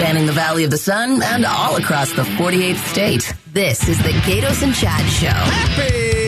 spanning the Valley of the Sun and all across the 48th state. This is the Gaydos and Chad Show. Happy,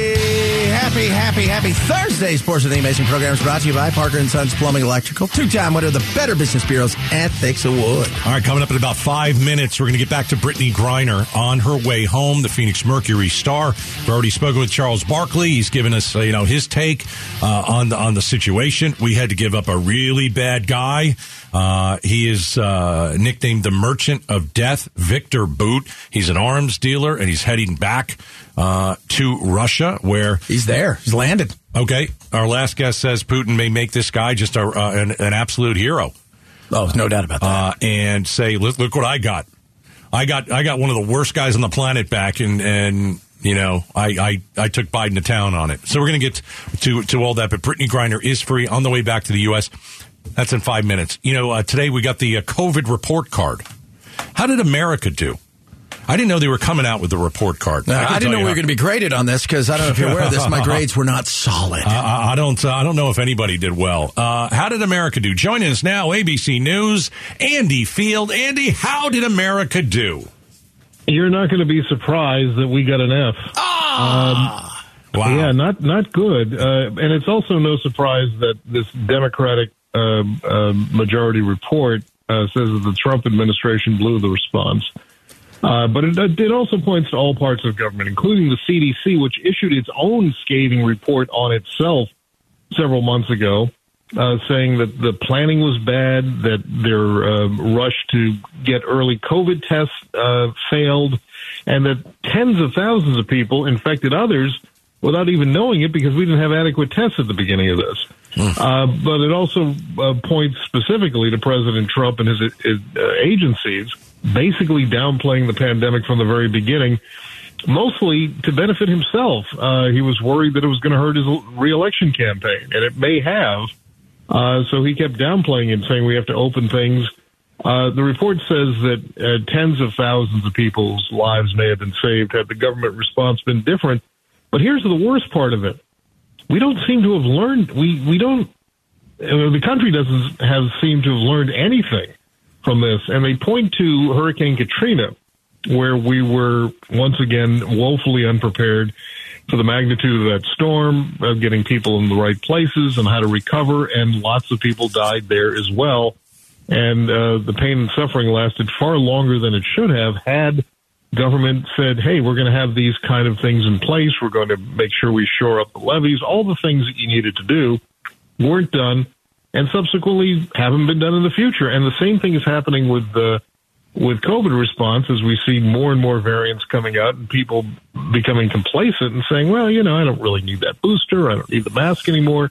happy, happy, happy Thursday. Sports with the Amazing Program is brought to you by Parker and Sons Plumbing Electrical. Two-time winner of the Better Business Bureau's Ethics Award. All right, coming up in about five minutes, we're going to get back to Brittany Griner on her way home, the Phoenix Mercury star. We've already spoken with Charles Barkley. He's given us, uh, you know, his take uh, on the on the situation. We had to give up a really bad guy. Uh, he is uh, nicknamed the Merchant of Death, Victor Bout. He's an arms dealer, and he's heading back uh, to Russia, where He's there. He's landed. okay, our last guest says Putin may make this guy just a, uh, an, an absolute hero. Oh, no doubt about that. uh, and say, look, look what I got. I got I got one of the worst guys on the planet back, and and you know I I, I took Biden to town on it. So we're gonna get to to all that. But Brittany Griner is free on the way back to the U.S. That's in five minutes. You know, uh, today we got the uh, COVID report card. How did America do? I didn't know they were coming out with the report card. Now, can I, didn't know you we were going to be graded on this because I don't know if you're aware of this. My grades were not solid. I, I- I don't. Uh, I don't know if anybody did well. Uh, how did America do? Joining us now, ABC News, Andy Field. Andy, how did America do? You're not going to be surprised that we got an F. Ah, Wow. Yeah, not not good. Uh, and it's also no surprise that this Democratic uh, uh, majority report uh, says that the Trump administration blew the response. Uh, but it, it also points to all parts of government, including the CDC, which issued its own scathing report on itself several months ago, uh, saying that the planning was bad, that their uh, rush to get early COVID tests uh, failed, and that tens of thousands of people infected others without even knowing it because we didn't have adequate tests at the beginning of this. Uh, but it also uh, points specifically to President Trump and his, his uh, agencies basically downplaying the pandemic from the very beginning, mostly to benefit himself. Uh, he was worried that it was going to hurt his reelection campaign, and it may have. Uh, so he kept downplaying it, saying we have to open things. Uh, the report says that uh, tens of thousands of people's lives may have been saved had the government response been different. But here's the worst part of it: we don't seem to have learned. We we don't. Uh, the country doesn't have seemed to have learned anything from this, and they point to Hurricane Katrina, where we were once again woefully unprepared for the magnitude of that storm, of getting people in the right places and how to recover, and lots of people died there as well. And uh, the pain and suffering lasted far longer than it should have had government said, hey, we're going to have these kind of things in place. We're going to make sure we shore up the levees. All the things that you needed to do weren't done and subsequently haven't been done in the future. And the same thing is happening with the with COVID response as we see more and more variants coming out and people becoming complacent and saying, well, you know, I don't really need that booster. I don't need the mask anymore.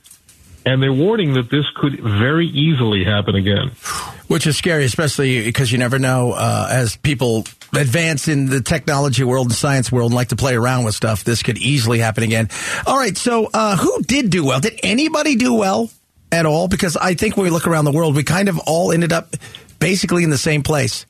And they're warning that this could very easily happen again. Which is scary, especially because you never know uh, as people advance in the technology world and science world and like to play around with stuff, this could easily happen again. All right, so uh, who did do well? Did anybody do well at all? Because I think when we look around the world, we kind of all ended up basically in the same place.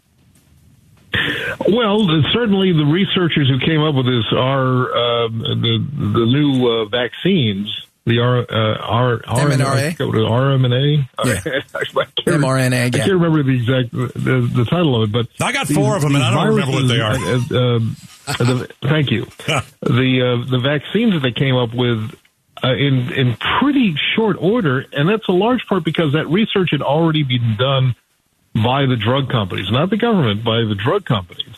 Well, certainly the researchers who came up with this are um, the the new uh, vaccines, the R, uh, R, mRNA? RMNA. Yeah. I can't- mRNA, I can't remember the exact the, the title of it, but I got four of them, and I don't remember what they are. uh, um, uh, the, thank you. the uh, the vaccines that they came up with uh, in in pretty short order, and that's a large part because that research had already been done by the drug companies, not the government, by the drug companies.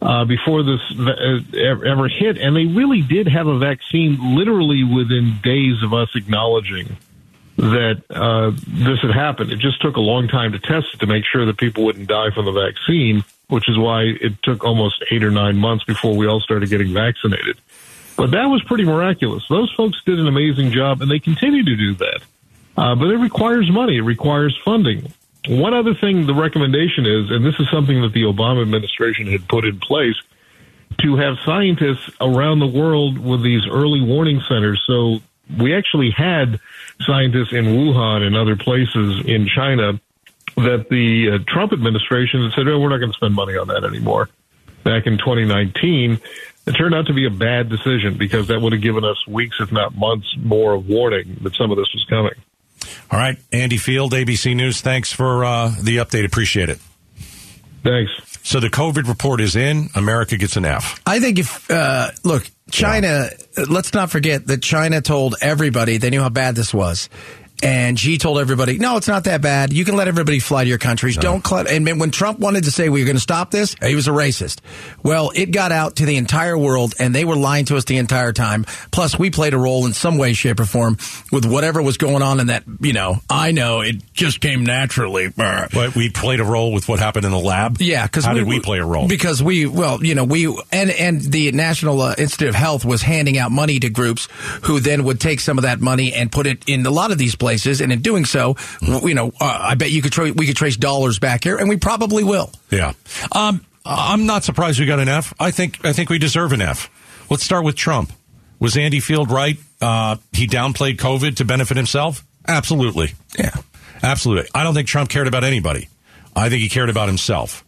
Uh, before this uh, ever hit, and they really did have a vaccine literally within days of us acknowledging that uh, this had happened. It just took a long time to test it to make sure that people wouldn't die from the vaccine, which is why it took almost eight or nine months before we all started getting vaccinated. But that was pretty miraculous. Those folks did an amazing job, and they continue to do that. Uh, but it requires money. It requires funding. One other thing the recommendation is, and this is something that the Obama administration had put in place, to have scientists around the world with these early warning centers. So we actually had scientists in Wuhan and other places in China that the uh, Trump administration said, oh, we're not going to spend money on that anymore. Back in 2019, it turned out to be a bad decision because that would have given us weeks, if not months, more of warning that some of this was coming. All right, Andy Field, ABC News. Thanks for uh, the update. Appreciate it. Thanks. So the COVID report is in. America gets an F. I think if uh, look, China. uh Let's not forget that China told everybody they knew how bad this was. And she told everybody, no, it's not that bad. You can let everybody fly to your countries. Don't cl-. And when Trump wanted to say we are going to stop this, he was a racist. Well, it got out to the entire world, and they were lying to us the entire time. Plus, we played a role in some way, shape, or form with whatever was going on in that. You know, I know it just came naturally. But we played a role with what happened in the lab. Yeah, because how did we play a role? Because we, well, you know, we and and the National uh, Institute of Health was handing out money to groups who then would take some of that money and put it in a lot of these places, and in doing so, you know, uh, I bet you could tra- we could trace dollars back here, and we probably will. Yeah. Um, I'm not surprised we got an F. I think I think we deserve an F. Let's start with Trump. Was Andy Field right? Uh, he downplayed COVID to benefit himself. Absolutely. Yeah. Absolutely. I don't think Trump cared about anybody. I think he cared about himself.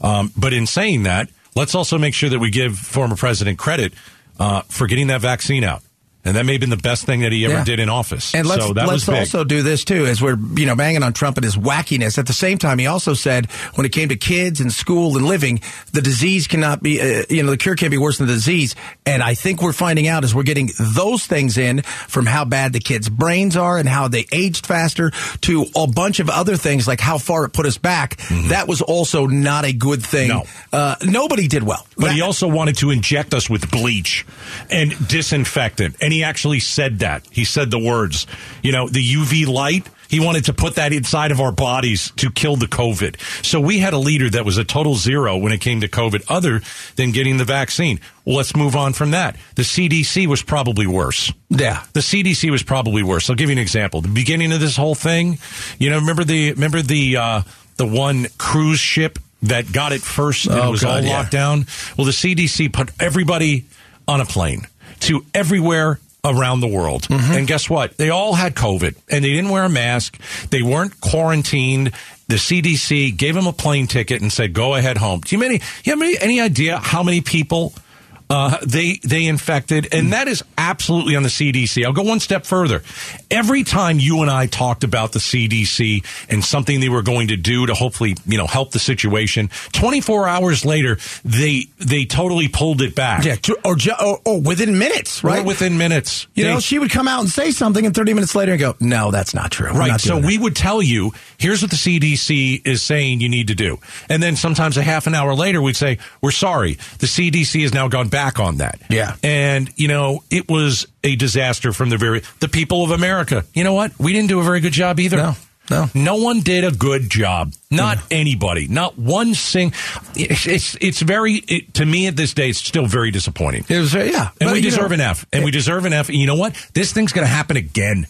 Um, but in saying that, let's also make sure that we give former president credit uh, for getting that vaccine out. And that may have been the best thing that he ever Yeah. did in office. And let's so that let's also do this too, as we're you know banging on Trump and his wackiness. At the same time, he also said when it came to kids and school and living, the disease cannot be uh, you know the cure can't be worse than the disease. And I think we're finding out as we're getting those things in from how bad the kids' brains are and how they aged faster to a bunch of other things like how far it put us back. That was also not a good thing. No. Uh, nobody did well. But he also wanted to inject us with bleach and disinfectant. And he actually said that. He said the words, you know, the UV light. He wanted to put that inside of our bodies to kill the COVID. So we had a leader that was a total zero when it came to COVID, other than getting the vaccine. Well, let's move on from that. The CDC was probably worse. yeah. The CDC was probably worse. I'll give you an example. The beginning of this whole thing, you know, remember the remember the uh, the one cruise ship that got it first and Oh, it was God, all yeah. locked down. Well, the CDC put everybody on a plane to everywhere around the world. Mm-hmm. And guess what? They all had COVID and they didn't wear a mask. They weren't quarantined. The CDC gave them a plane ticket and said, "Go ahead home." Do you have any, you have any, any idea how many people uh, they they infected, and that is absolutely on the CDC. I'll go one step further. Every time you and I talked about the CDC and something they were going to do to hopefully you know help the situation, 24 hours later they they totally pulled it back. Yeah, or, or, or within minutes, Right right? within minutes. You They- know, she would come out and say something, and 30 minutes later, and go, "No, that's not true." Right. not So that." we would tell you, here's what the CDC is saying you need to do. And then sometimes a half an hour later, we'd say, we're sorry. The CDC has now gone back on that. Yeah. And, you know, it was a disaster from the very, the people of America. You know what? We didn't do a very good job either. No. No. No one did a good job. Not anybody. Not one sing. It's, it's, it's very, it, to me at this day, it's still very disappointing. It was, yeah, And But, we deserve know, an F. And we deserve an F. And you know what? This thing's going to happen again.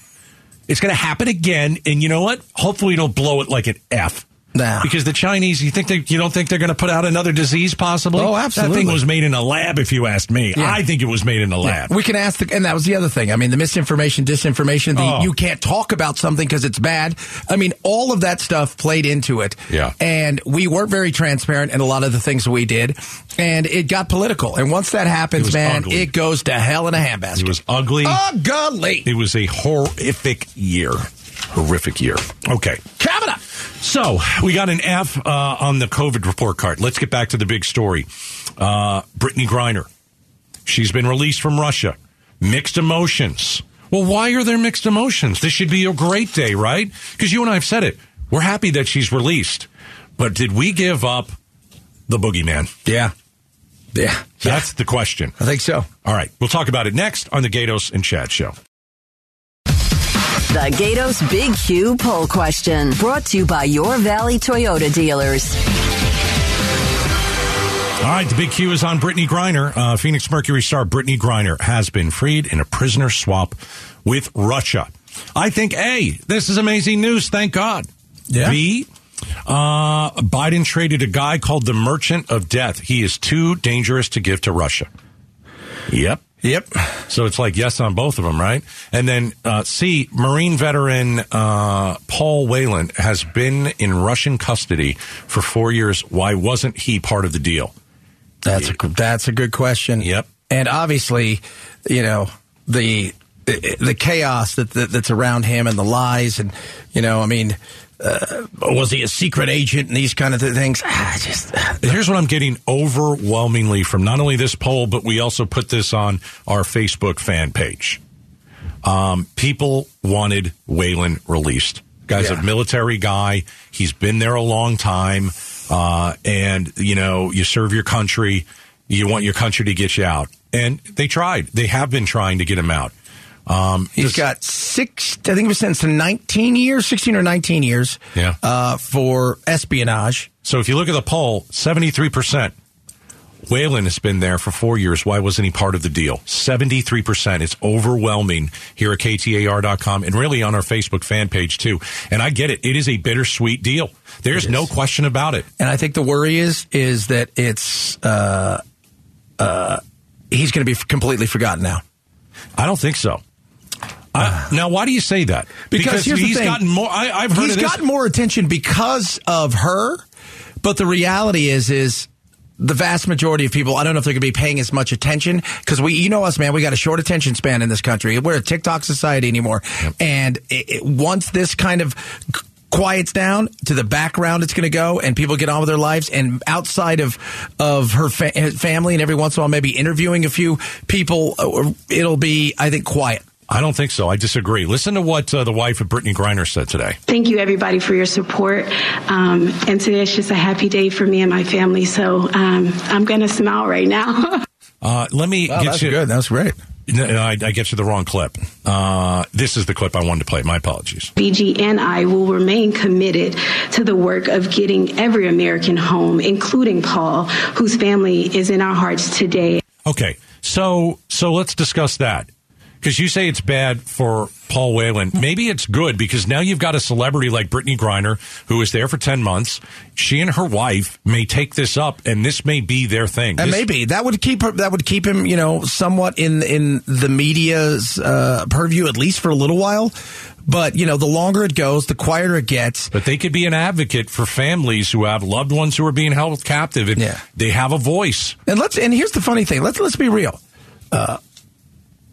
It's going to happen again. And you know what? Hopefully, it'll blow it like an F. Nah. Because the Chinese, you think they, you don't think they're going to put out another disease possibly? Oh, absolutely. That thing was made in a lab, if you asked me. Yeah. I think it was made in a lab. We can ask, the, and that was the other thing. I mean, the misinformation, disinformation, the Oh. you can't talk about something because it's bad. I mean, all of that stuff played into it. Yeah. And we weren't very transparent in a lot of the things we did. And it got political. And once that happens, was man, ugly. it goes to hell in a handbasket. It was ugly. ugly. It was a horrific year. Horrific year. Okay. Kavanaugh. So we got an F uh, on the COVID report card. Let's get back to the big story. Uh, Brittany Griner. She's been released from Russia. Mixed emotions. Well, why are there mixed emotions? This should be a great day, right? Because you and I have said it. We're happy that she's released. But did we give up the boogeyman? Yeah. Yeah. That's the question. I think so. All right. We'll talk about it next on the Gaydos and Chad show. The Gaydos Big Q poll question brought to you by your Valley Toyota dealers. All right, the big Q is on Brittany Griner. Uh, Phoenix Mercury star Brittany Griner has been freed in a prisoner swap with Russia. I think A, this is amazing news. Thank God. Yeah. B, uh, Biden traded a guy called the Merchant of Death. He is too dangerous to give to Russia. Yep. Yep. So it's like yes on both of them, right? And then uh, C, Marine veteran uh, Paul Whelan has been in Russian custody for four years. Why wasn't he part of the deal? That's a, that's a good question. Yep. And obviously, you know, the the chaos that, that that's around him and the lies and you know, I mean, uh, was he a secret agent and these kind of things. Ah, just uh, Here's what I'm getting overwhelmingly from not only this poll, but we also put this on our Facebook fan page. Um, people wanted Whelan released. Guy's Yeah. a military guy. He's been there a long time. Uh, and, you know, you serve your country. You want your country to get you out. And they tried. They have been trying to get him out. Um, He's got six, I think it was sentenced to 19 years, 16 or 19 years Yeah. uh, for espionage. So if you look at the poll, 73%. Whelan has been there for four years. Why wasn't he part of the deal? 73%. It's overwhelming here at KTAR.com and really on our Facebook fan page too. And I get it. It is a bittersweet deal. There's no question about it. And I think the worry is is that it's uh, uh, he's going to be completely forgotten now. I don't think so. I, now, why do you say that? Because here's the he's thing. gotten more. I, I've heard He's gotten more attention because of her, but the reality is is the vast majority of people, I don't know if they're going to be paying as much attention because we, you know us, man, we got a short attention span in this country. We're a TikTok society anymore. And it, it, once this kind of quiets down to the background, it's going to go and people get on with their lives. And outside of, of her fa- family and every once in a while, maybe interviewing a few people, uh, it'll be, I think, quiet. I don't think so. I disagree. Listen to what uh, the wife of Brittany Griner said today. Thank you, everybody, for your support. Um, and today is just a happy day for me and my family. So um, I'm going to smile right now. Uh, let me Wow, get that's you. good. That was great. No, no, I, I get you the wrong clip. Uh, this is the clip I wanted to play. My apologies. BG and I will remain committed to the work of getting every American home, including Paul, whose family is in our hearts today. Okay, so so let's discuss that because you say it's bad for Paul Whelan. Maybe it's good because now you've got a celebrity like Brittany Griner who is there for ten months. She and her wife may take this up, and this may be their thing. And This- maybe that would keep her, that would keep him, you know, somewhat in in the media's uh, purview at least for a little while. But you know, the longer it goes, the quieter it gets. But they could be an advocate for families who have loved ones who are being held captive, and Yeah. they have a voice. And let's and here's the funny thing. Let's let's be real. Uh,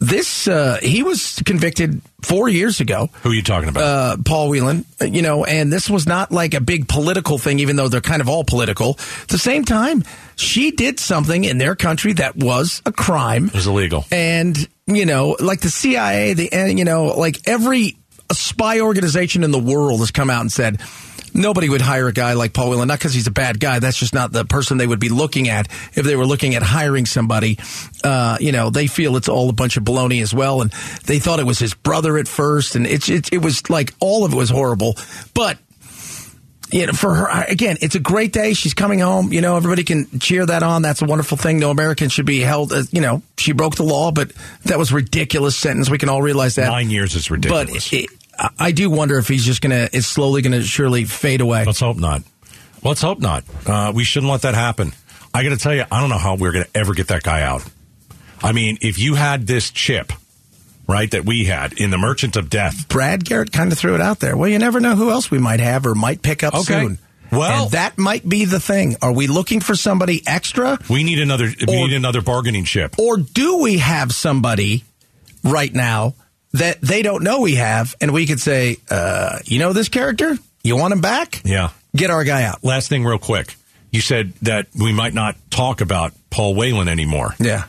this uh, he was convicted four years ago. Who are you talking about? uh, Paul Whelan, uh, you know, and this was not like a big political thing, even though they're kind of all political. At the same time, she did something in their country that was a crime. it was illegal. And, you know, like the CIA, the, and, you know, like every spy organization in the world has come out and said, Nobody would hire a guy like Paul Whelan, not because he's a bad guy. That's just not the person they would be looking at if they were looking at hiring somebody. Uh, you know, they feel it's all a bunch of baloney as well, and they thought it was his brother at first, and it's it, it was like all of it was horrible. But you know, for her again, it's a great day. She's coming home. You know, everybody can cheer that on. That's a wonderful thing. No American should be held. As, you know, she broke the law, but that was a ridiculous sentence. We can all realize that. Nine years is ridiculous. But it, I- do wonder if he's just gonna, it's slowly gonna surely fade away. Let's hope not. Let's hope not. Uh, we shouldn't let that happen. I got to tell you, I don't know how we're going to ever get that guy out. I mean, if you had this chip, right, that we had in the Merchant of Death, Brad Garrett kind of threw it out there. Well, you never know who else we might have or might pick up Okay. soon. Well- and that might be the thing. Are we looking for somebody extra, we need another. we need another bargaining chip. or do we have somebody right now that they don't know we have, and we could say, uh, you know, this character, you want him back? Yeah. Get our guy out. Last thing, real quick. You said that we might not talk about Paul Whelan anymore. Yeah,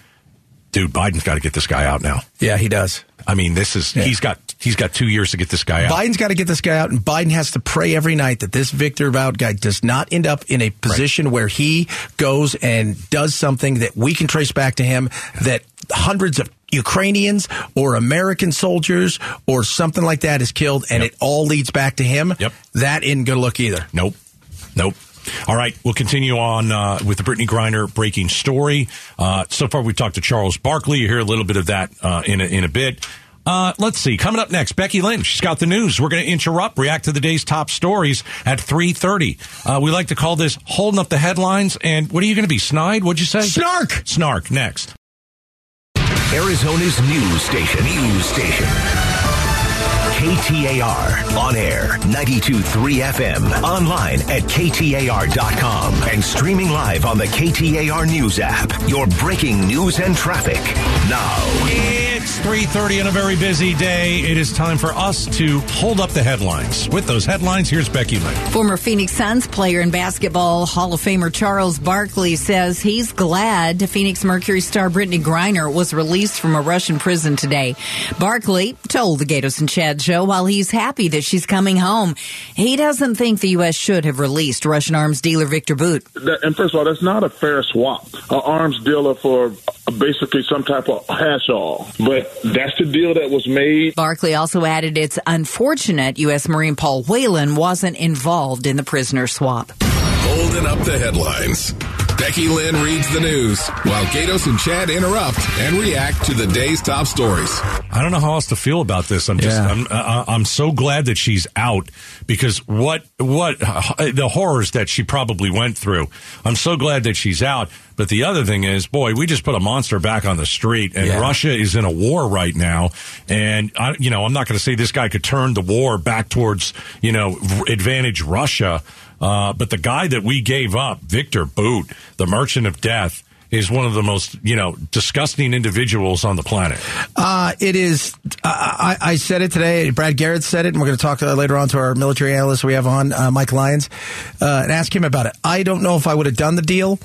Dude, Biden's got to get this guy out now. yeah, he does. I mean, this is Yeah. he's got he's got two years to get this guy out. Biden's got to get this guy out, and Biden has to pray every night that this Victor Bout guy does not end up in a position where he goes and does something that we can trace back to him that hundreds of Ukrainians or American soldiers or something like that is killed, and Yep. it all leads back to him. Yep. That isn't to look either. Nope. Nope. All right, we'll continue on uh, with the Brittany Griner breaking story. Uh, so far, we've talked to Charles Barkley. You hear a little bit of that uh, in a, in a bit. Uh, let's see. Coming up next, Becky Lynn. She's got the news. We're going to interrupt, react to the day's top stories at three thirty. Uh, we like to call this holding up the headlines. And what are you going to be snide? What'd you say? Snark. Snark. Next. Arizona's news station. News station. KTAR. On air. 92.3 FM. Online at KTAR.com. And streaming live on the KTAR News app. Your breaking news and traffic. Now. It's It's 3.30 on a very busy day. It is time for us to hold up the headlines. With those headlines, here's Becky Lynn. Former Phoenix Suns player and basketball Hall of Famer Charles Barkley says he's glad Phoenix Mercury star Brittany Griner was released from a Russian prison today. Barkley told the Gaydos and Chad show while he's happy that she's coming home, he doesn't think the U.S. should have released Russian arms dealer Victor Bout. And first of all, that's not a fair swap. An arms dealer for basically some type of hash oil. But that's the deal that was made. Barkley also added it's unfortunate U.S. Marine Paul Whelan wasn't involved in the prisoner swap. Holding up the headlines. Becky Lynn reads the news while Gaydos and Chad interrupt and react to the day's top stories. I don't know how else to feel about this. I'm just, Yeah. I'm, uh, I'm so glad that she's out because what, what, the horrors that she probably went through. I'm so glad that she's out. But the other thing is, boy, we just put a monster back on the street, and Yeah. Russia is in a war right now. And I, you know, I'm not going to say this guy could turn the war back towards, you know, advantage Russia. Uh, but the guy that we gave up, Victor Bout, the Merchant of Death, is one of the most, you know, disgusting individuals on the planet. Uh, it is. I, I said it today. Brad Garrett said it, and we're going to talk uh, later on to our military analyst we have on, uh, Mike Lyons, uh, and ask him about it. I don't know if I would have done the deal.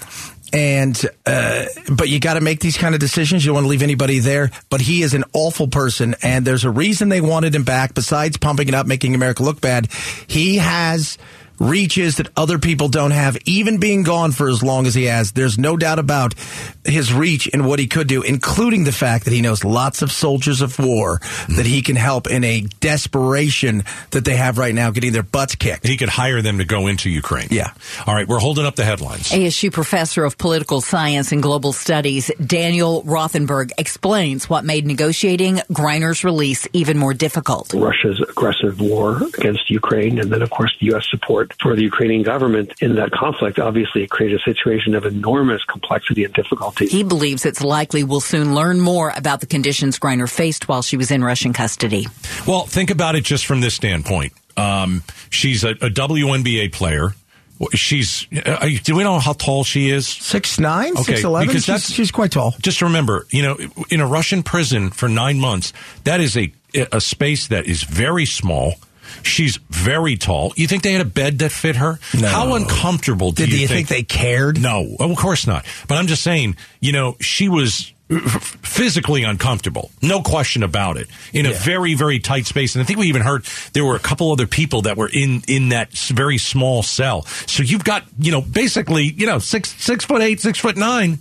And, uh, but you got to make these kind of decisions. You don't want to leave anybody there. But he is an awful person, and there's a reason they wanted him back. Besides pumping it up, making America look bad, he has reaches that other people don't have, even being gone for as long as he has. There's no doubt about his reach and what he could do, including the fact that he knows lots of soldiers of war that he can help in a desperation that they have right now, getting their butts kicked. He could hire them to go into Ukraine. Yeah. All right, we're holding up the headlines. ASU professor of political science and global studies Daniel Rothenberg explains what made negotiating Griner's release even more difficult. Russia's aggressive war against Ukraine, and then, of course, the U.S. support for the Ukrainian government in that conflict. Obviously, it created a situation of enormous complexity and difficulty. He believes it's likely we'll soon learn more about the conditions Griner faced while she was in Russian custody. Well, think about it just from this standpoint. Um, she's a, a WNBA player. She's. Uh, do we know how tall she is? Six nine, Okay, six eleven. because She's, that's- she's quite tall. Just remember, you know, in a Russian prison for nine months, that is a a space that is very small. She's very tall. You think they had a bed that fit her? No. How uncomfortable do Did you, you think they cared? No, oh, of course not. But I'm just saying, you know, she was physically uncomfortable. No question about it. In a very, very tight space. And I think we even heard there were a couple other people that were in, in that very small cell. So you've got, you know, basically, you know, six, six foot eight, six foot nine.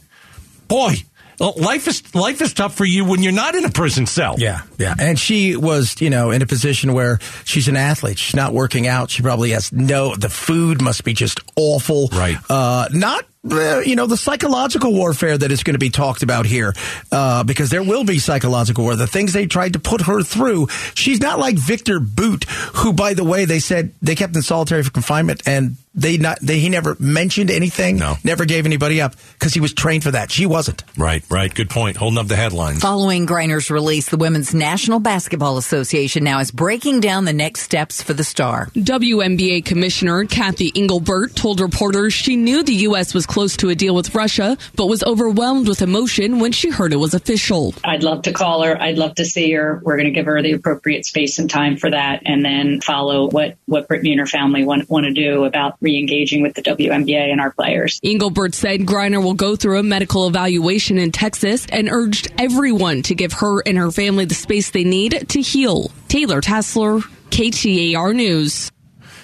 Boy, life is, life is tough for you when you're not in a prison cell. Yeah, yeah. And she was, you know, in a position where she's an athlete. She's not working out. She probably has no, the food must be just awful. Right. Uh, not, uh, you know, the psychological warfare that is going to be talked about here, uh, because there will be psychological war. The things they tried to put her through. She's not like Victor Bout, who, by the way, they said they kept in solitary confinement and they not, they, he never mentioned anything. No. Never gave anybody up because he was trained for that. She wasn't. Right, right. Good point. Holding up the headlines. Following Griner's release, the Women's National Basketball Association now is breaking down the next steps for the star. WNBA Commissioner Kathy Engelbert told reporters she knew the U.S. was close to a deal with Russia, but was overwhelmed with emotion when she heard it was official. I'd love to call her. I'd love to see her. We're going to give her the appropriate space and time for that, and then follow what what Brittany and her family want want to do about re-engaging with the WNBA and our players. Engelbert said Griner will go through a medical evaluation in Texas and urged everyone to give her and her family the space they need to heal. Taylor Tassler, KTAR News.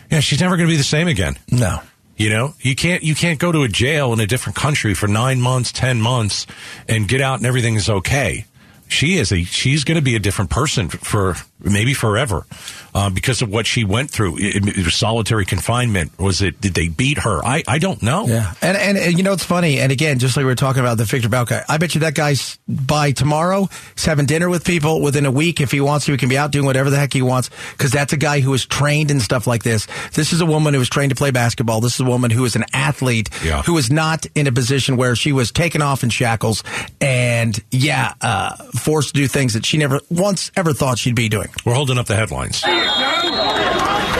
Yeah, she's never going to be the same again. No. You know, you can't you can't go to a jail in a different country for nine months, ten months, and get out and everything is okay. She is a she's going to be a different person for maybe forever uh, because of what she went through. It, it was solitary confinement. Was it? Did they beat her? I I don't know. Yeah, and, and and you know it's funny. And again, just like we were talking about the Victor Bout guy, I bet you that guy's by tomorrow. He's having dinner with people within a week. If he wants to, he can be out doing whatever the heck he wants. Because that's a guy who is trained in stuff like this. This is a woman who was trained to play basketball. This is a woman who is an athlete Yeah. who is not in a position where she was taken off in shackles and yeah, uh, forced to do things that she never once ever thought she'd be doing. We're holding up the headlines.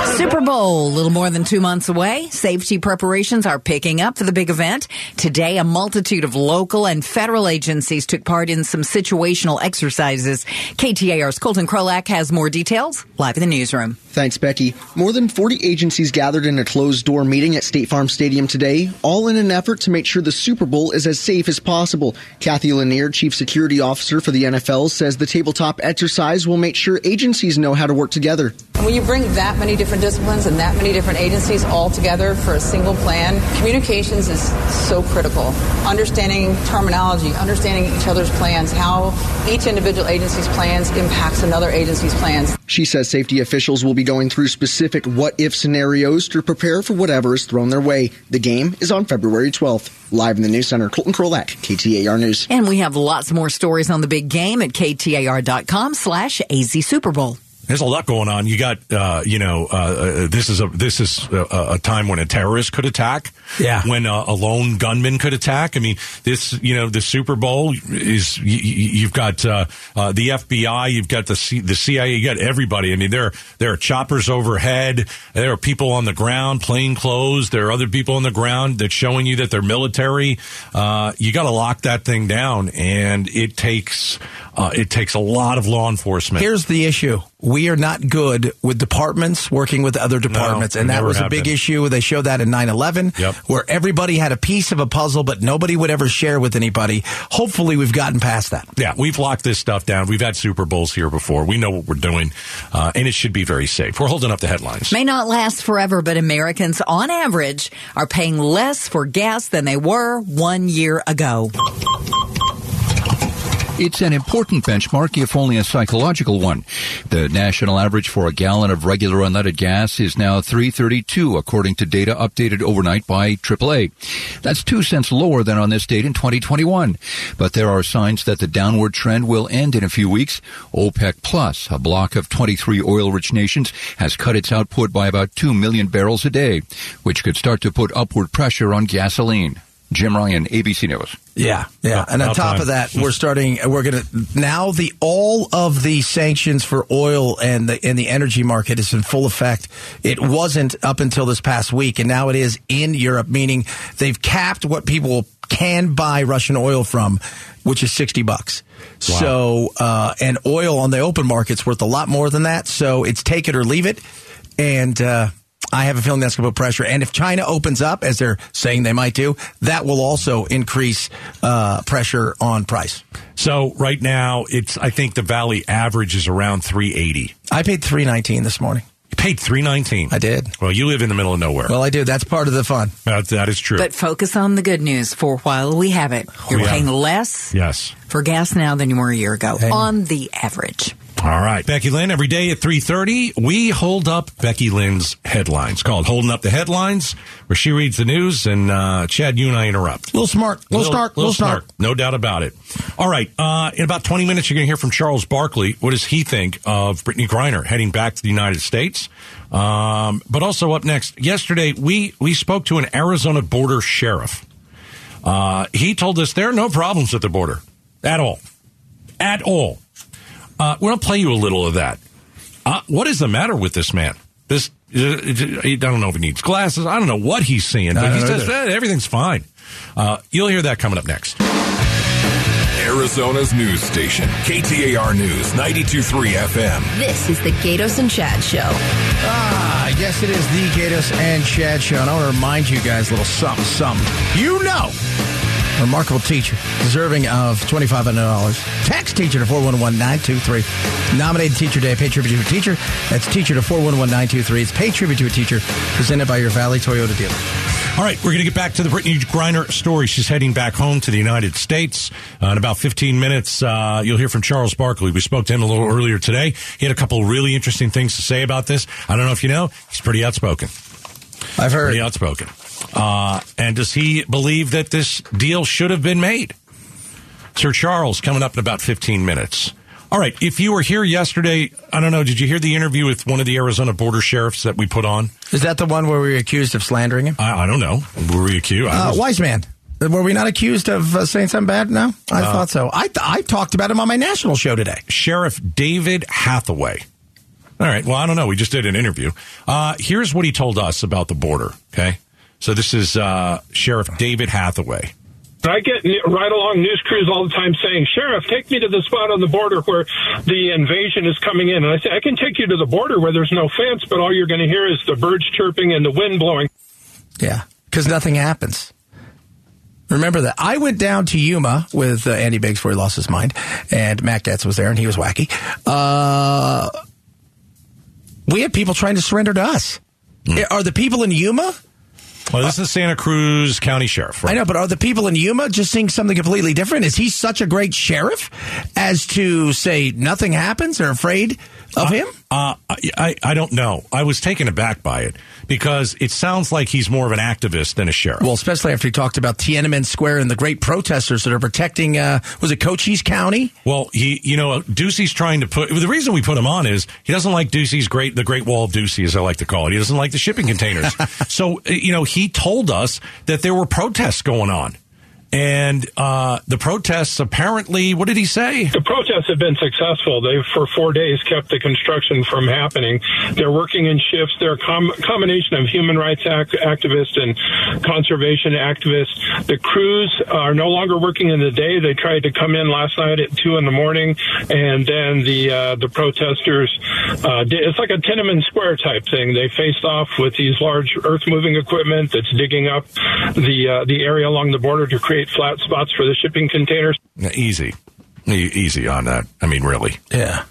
Super Bowl, a little more than two months away. Safety preparations are picking up for the big event. Today, a multitude of local and federal agencies took part in some situational exercises. KTAR's Colton Krolak has more details live in the newsroom. Thanks, Becky. More than 40 agencies gathered in a closed door meeting at State Farm Stadium today, all in an effort to make sure the Super Bowl is as safe as possible. Kathy Lanier, Chief Security Officer for the NFL, says the tabletop exercise will make sure agencies know how to work together. When you bring that many different disciplines and that many different agencies all together for a single plan, communications is so critical. Understanding terminology, understanding each other's plans, how each individual agency's plans impacts another agency's plans. She says safety officials will be going through specific what if scenarios to prepare for whatever is thrown their way. The game is on February 12th. Live in the News Center, Colton Krolak, KTAR News. And we have lots more stories on the big game at KTAR.com slash AZ Super Bowl. There's a lot going on. You got, uh, you know, uh, uh, this is a this is a, a, time when a terrorist could attack. Yeah. When a, a, lone gunman could attack. I mean, this, you know, the Super Bowl is you, have got uh, uh, the FBI, you've got the C, the CIA, you got everybody. I mean, there there are choppers overhead. There are people on the ground, plain clothes. There are other people on the ground that's showing you that they're military. Uh, you got to lock that thing down, and it takes it takes a lot of law enforcement. Here's the issue we are not good with departments working with other departments. No, and that was a big been. issue. They showed that in 9-11 yep. where everybody had a piece of a puzzle, but nobody would ever share with anybody. Hopefully we've gotten past that. Yeah, we've locked this stuff down. We've had Super Bowls here before. We know what we're doing, uh, and it should be very safe. We're holding up the headlines. May not last forever, but Americans on average are paying less for gas than they were one year ago. It's an important benchmark, if only a psychological one. The national average for a gallon of regular unleaded gas is now 332, according to data updated overnight by AAA. That's two cents lower than on this date in 2021. But there are signs that the downward trend will end in a few weeks. OPEC Plus, a block of 23 oil-rich nations, has cut its output by about 2 million barrels a day, which could start to put upward pressure on gasoline. Jim Ryan, ABC News. Yeah, yeah. And on top of that, we're starting. We're going to now the all of the sanctions for oil and the and the energy market is in full effect. It wasn't up until this past week, and now it is in Europe. Meaning they've capped what people can buy Russian oil from, which is sixty bucks. Wow. So uh, and oil on the open market's worth a lot more than that. So it's take it or leave it, and. Uh, I have a feeling that's going to put pressure. And if China opens up, as they're saying they might do, that will also increase uh, pressure on price. So right now, it's I think the Valley average is around 380. I paid 319 this morning. You paid 319. I did. Well, you live in the middle of nowhere. Well, I do. That's part of the fun. That, that is true. But focus on the good news for while we have it. You're yeah. paying less yes. for gas now than you were a year ago hey. on the average. All right. Becky Lynn, every day at 3.30, we hold up Becky Lynn's headlines, called Holding Up the Headlines, where she reads the news, and uh, Chad, you and I interrupt. Little smart, little, little snark, little, little snark. snark. No doubt about it. All right. Uh, in about 20 minutes, you're going to hear from Charles Barkley. What does he think of Brittany Griner heading back to the United States? Um, but also up next, yesterday, we, we spoke to an Arizona border sheriff. Uh, he told us there are no problems at the border at all. At all. Uh, we're going to play you a little of that. Uh, what is the matter with this man? This I don't know if he needs glasses. I don't know what he's seeing, but he says eh, everything's fine. Uh, you'll hear that coming up next. Arizona's news station, KTAR News, 92.3 FM. This is the Gaydos and Chad Show. Ah, yes, it is the Gaydos and Chad Show. And I want to remind you guys a little something, something. You know remarkable teacher, deserving of $2,500. Text teacher to 411-923. Nominated Teacher Day, pay tribute to a teacher. That's teacher to 411-923. It's pay tribute to a teacher, presented by your Valley Toyota dealer. All right, we're going to get back to the Brittany Griner story. She's heading back home to the United States. Uh, in about 15 minutes, uh, you'll hear from Charles Barkley. We spoke to him a little earlier today. He had a couple really interesting things to say about this. I don't know if you know, he's pretty outspoken. I've heard. Pretty outspoken. Uh, and does he believe that this deal should have been made? Sir Charles coming up in about 15 minutes. All right. If you were here yesterday, I don't know, did you hear the interview with one of the Arizona border sheriffs that we put on? Is that the one where we were accused of slandering him? I, I don't know. Were we accused? Uh, wise man. Were we not accused of uh, saying something bad? No, I uh, thought so. I th- I talked about him on my national show today. Sheriff David Hathaway. All right. Well, I don't know. We just did an interview. Uh, here's what he told us about the border. Okay. So this is uh, Sheriff David Hathaway. I get right along news crews all the time saying, Sheriff, take me to the spot on the border where the invasion is coming in. And I say, I can take you to the border where there's no fence, but all you're going to hear is the birds chirping and the wind blowing. Yeah, because nothing happens. Remember that. I went down to Yuma with uh, Andy Biggs before he lost his mind, and Matt Gaetz was there, and he was wacky. Uh, we had people trying to surrender to us. Are the people in Yuma? Well, this is Santa Cruz County Sheriff. Right? I know, but are the people in Yuma just seeing something completely different? Is he such a great sheriff as to say nothing happens or afraid of him? Uh, I, I don't know. I was taken aback by it because it sounds like he's more of an activist than a sheriff. Well, especially after he talked about Tiananmen Square and the great protesters that are protecting, uh, was it Cochise County? Well, he, you know, Ducey's trying to put. The reason we put him on is he doesn't like Ducey's great, the Great Wall of Ducey, as I like to call it. He doesn't like the shipping containers. so, uh, you know, he told us that there were protests going on. And uh, the protests apparently, what did he say? The protests have been successful. They've, for four days, kept the construction from happening. They're working in shifts. They're a com- combination of human rights act- activists and conservation activists. The crews are no longer working in the day. They tried to come in last night at two in the morning, and then the uh, the protesters. Uh, it's like a Tiananmen Square type thing. They faced off with these large earth moving equipment that's digging up the uh, the area along the border to create flat spots for the shipping containers. Easy. E- Easy on that. I mean, really. Yeah.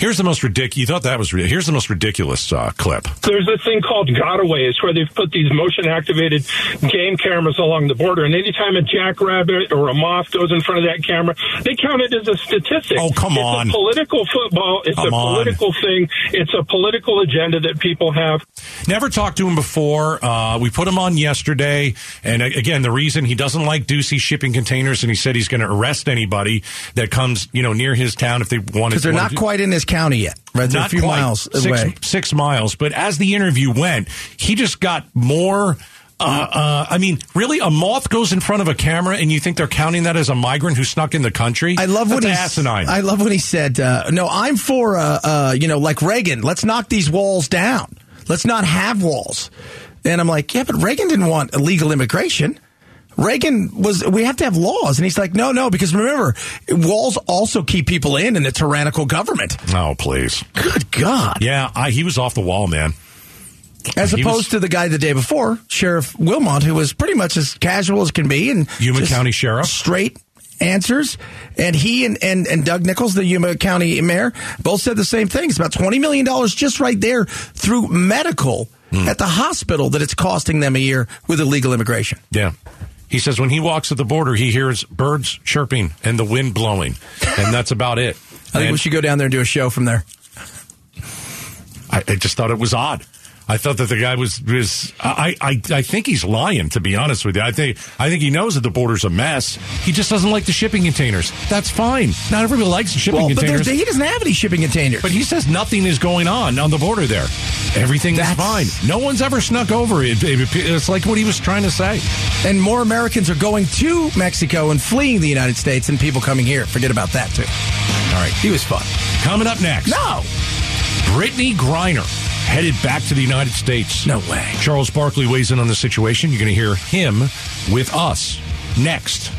Here's the most ridiculous. You thought that was ri- here's the most ridiculous uh, clip. There's this thing called gotaways where they've put these motion activated game cameras along the border, and anytime a jackrabbit or a moth goes in front of that camera, they count it as a statistic. Oh, come it's on. a political football. It's Come a on. political thing. It's a political agenda that people have. Never talked to him before. Uh, we put him on yesterday, and uh, again, the reason he doesn't like Ducey shipping containers, and he said he's going to arrest anybody that comes, you know, near his town if they want Because they're not quite in his county yet. Right? They're a not few quite. miles six, away. Six miles. But as the interview went, he just got more. Uh, uh, I mean, really, a moth goes in front of a camera, and you think they're counting that as a migrant who snuck in the country? I love That's when he asinine. I love when he said, uh, "No, I'm for uh, uh, you know, like Reagan. Let's knock these walls down. Let's not have walls." And I'm like, "Yeah, but Reagan didn't want illegal immigration. Reagan was we have to have laws." And he's like, "No, no, because remember, walls also keep people in in a tyrannical government." oh, please. Good God. Yeah, I, he was off the wall, man. As He opposed was- to the guy the day before, Sheriff Wilmot, who was pretty much as casual as can be, and Yuma County Sheriff. straight answers. And he and, and, and Doug Nicholls, the Yuma County mayor, both said the same thing. It's about twenty million dollars just right there through medical Hmm. at the hospital that it's costing them a year with illegal immigration. Yeah. He says when he walks at the border, he hears birds chirping and the wind blowing, and that's about it. I think And we should go down there and do a show from there. I, I just thought it was odd. I thought that the guy was was I, I I think he's lying to be honest with you. I think I think he knows that the border's a mess. He just doesn't like the shipping containers. That's fine. Not everybody likes the shipping Well, but containers. there's- he doesn't have any shipping containers. But he says nothing is going on on the border there. Everything is fine. No one's ever snuck over it. It- It's like what he was trying to say. And more Americans are going to Mexico and fleeing the United States than people coming here. Forget about that too. All right. He was fun. Coming up next. No. Brittany Griner headed back to the United States. No way. Charles Barkley weighs in on the situation. You're going to hear him with us next